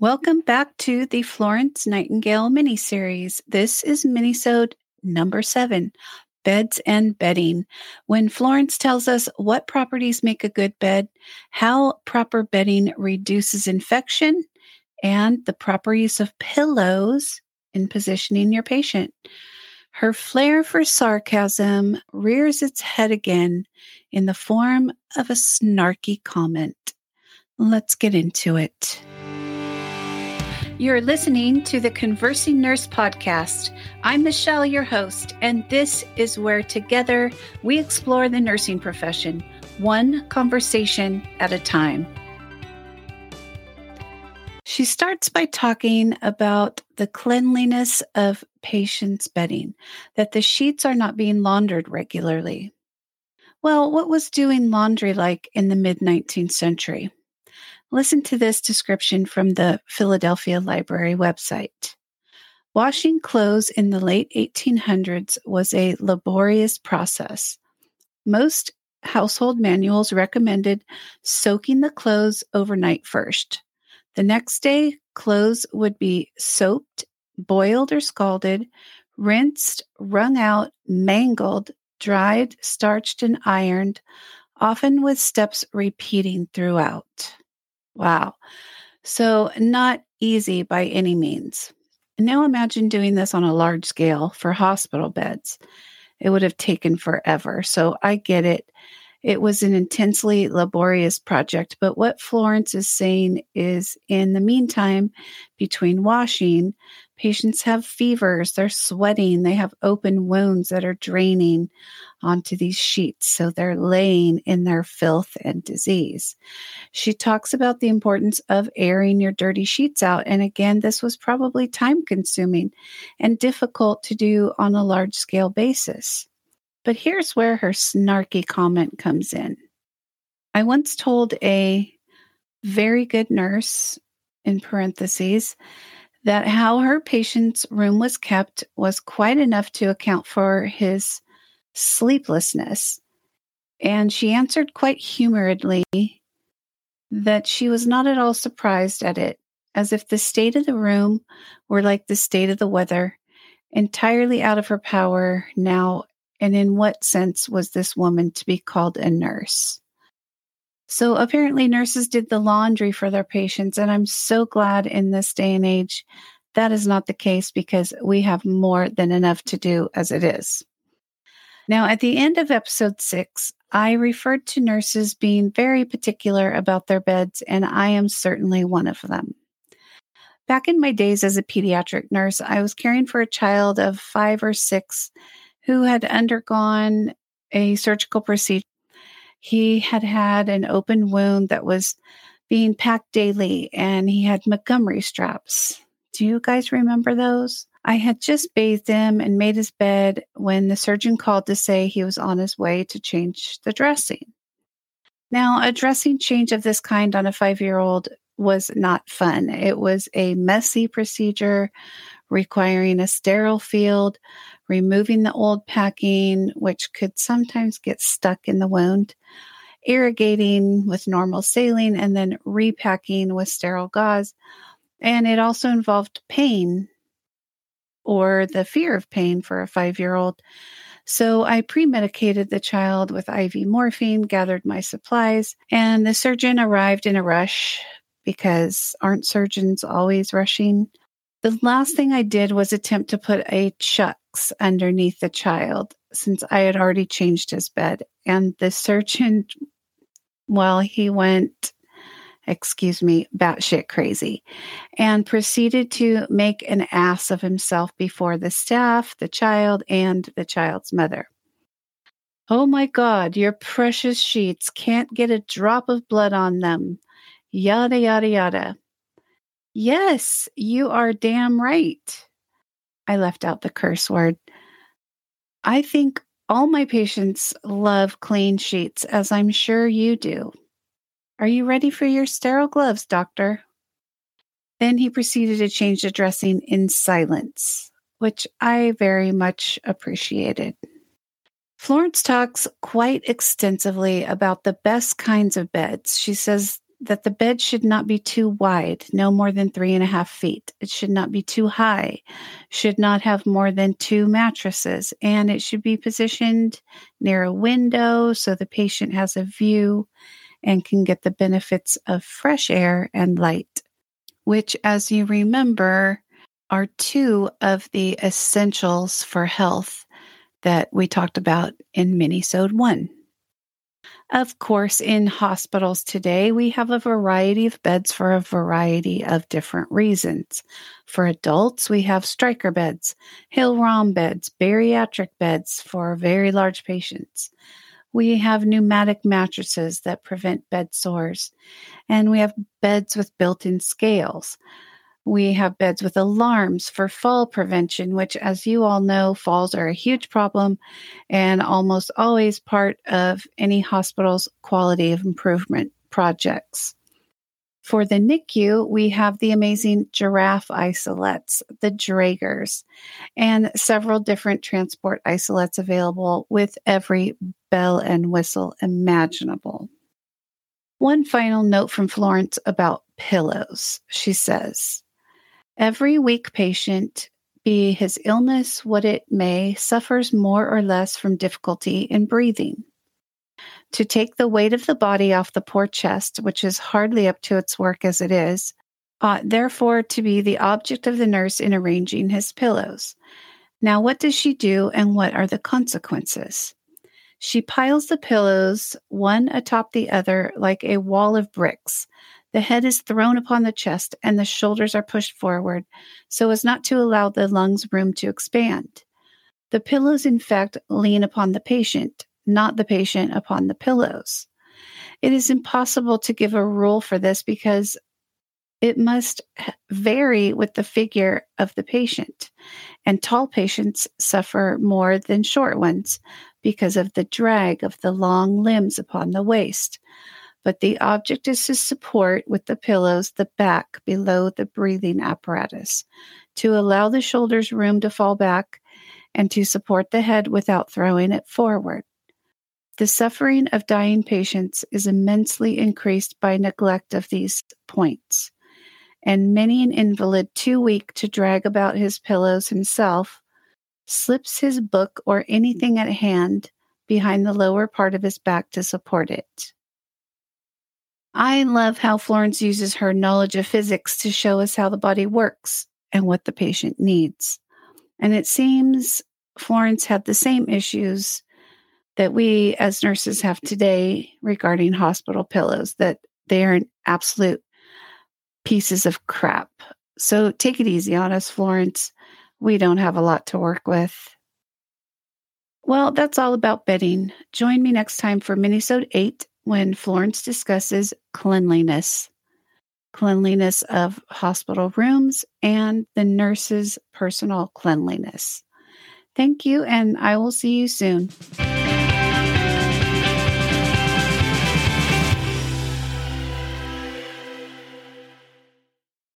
Welcome back to the Florence Nightingale mini-series. This is minisode number seven, beds and bedding. When Florence tells us what properties make a good bed, how proper bedding reduces infection, and the proper use of pillows in positioning your patient. Her flair for sarcasm rears its head again in the form of a snarky comment. Let's get into it. You're listening to the Conversing Nurse podcast. I'm Michelle, your host, and this is where together we explore the nursing profession, one conversation at a time. She starts by talking about the cleanliness of patients' bedding, that the sheets are not being laundered regularly. Well, what was doing laundry like in the mid 19th century? Listen to this description from the Philadelphia Library website. Washing clothes in the late 1800s was a laborious process. Most household manuals recommended soaking the clothes overnight first. The next day, clothes would be soaped, boiled or scalded, rinsed, wrung out, mangled, dried, starched, and ironed, often with steps repeating throughout. Wow. So, not easy by any means. Now imagine doing this on a large scale for hospital beds. It would have taken forever. So, I get it. It was an intensely laborious project, but what Florence is saying is in the meantime, between washing, patients have fevers, they're sweating, they have open wounds that are draining onto these sheets. So they're laying in their filth and disease. She talks about the importance of airing your dirty sheets out. And again, this was probably time consuming and difficult to do on a large scale basis. But here's where her snarky comment comes in. I once told a very good nurse, in parentheses, that how her patient's room was kept was quite enough to account for his sleeplessness. And she answered quite humouredly that she was not at all surprised at it, as if the state of the room were like the state of the weather, entirely out of her power now and in what sense was this woman to be called a nurse? So apparently, nurses did the laundry for their patients. And I'm so glad in this day and age that is not the case because we have more than enough to do as it is. Now, at the end of episode six, I referred to nurses being very particular about their beds, and I am certainly one of them. Back in my days as a pediatric nurse, I was caring for a child of five or six who had undergone a surgical procedure. He had had an open wound that was being packed daily, and he had Montgomery straps. Do you guys remember those? I had just bathed him and made his bed when the surgeon called to say he was on his way to change the dressing. Now, a dressing change of this kind on a five year old was not fun. It was a messy procedure requiring a sterile field, removing the old packing, which could sometimes get stuck in the wound, irrigating with normal saline, and then repacking with sterile gauze. And it also involved pain or the fear of pain for a five year old. So I pre medicated the child with IV morphine, gathered my supplies, and the surgeon arrived in a rush because aren't surgeons always rushing? The last thing I did was attempt to put a chucks underneath the child since I had already changed his bed. And the surgeon, well, he went, excuse me, batshit crazy and proceeded to make an ass of himself before the staff, the child, and the child's mother. Oh my God, your precious sheets can't get a drop of blood on them. Yada, yada, yada. Yes, you are damn right. I left out the curse word. I think all my patients love clean sheets, as I'm sure you do. Are you ready for your sterile gloves, doctor? Then he proceeded to change the dressing in silence, which I very much appreciated. Florence talks quite extensively about the best kinds of beds. She says that the bed should not be too wide, no more than three and a half feet. It should not be too high, should not have more than two mattresses, and it should be positioned near a window so the patient has a view and can get the benefits of fresh air and light, which, as you remember, are two of the essentials for health that we talked about in Minisode 1. Of course, in hospitals today, we have a variety of beds for a variety of different reasons. For adults, we have Stryker beds, Hill-Rom beds, bariatric beds for very large patients. We have pneumatic mattresses that prevent bed sores, and we have beds with built in scales. We have beds with alarms for fall prevention, which, as you all know, falls are a huge problem and almost always part of any hospital's quality of improvement projects. For the NICU, we have the amazing giraffe isolettes, the Dragers, and several different transport isolettes available with every bell and whistle imaginable. One final note from Florence about pillows. She says, Every weak patient, be his illness what it may, suffers more or less from difficulty in breathing. To take the weight of the body off the poor chest, which is hardly up to its work as it is, ought therefore to be the object of the nurse in arranging his pillows. Now, what does she do and what are the consequences? She piles the pillows one atop the other like a wall of bricks, the head is thrown upon the chest and the shoulders are pushed forward so as not to allow the lungs room to expand. The pillows, in fact, lean upon the patient, not the patient upon the pillows. It is impossible to give a rule for this because it must vary with the figure of the patient. And tall patients suffer more than short ones because of the drag of the long limbs upon the waist but the object is to support with the pillows the back below the breathing apparatus, to allow the shoulders room to fall back, and to support the head without throwing it forward. The suffering of dying patients is immensely increased by neglect of these points, and many an invalid too weak to drag about his pillows himself slips his book or anything at hand behind the lower part of his back to support it. I love how Florence uses her knowledge of physics to show us how the body works and what the patient needs. And it seems Florence had the same issues that we as nurses have today regarding hospital pillows, that they are absolute pieces of crap. So take it easy on us, Florence. We don't have a lot to work with. Well, that's all about bedding. Join me next time for Minisode 8 when Florence discusses cleanliness, cleanliness of hospital rooms, and the nurse's personal cleanliness. Thank you, and I will see you soon.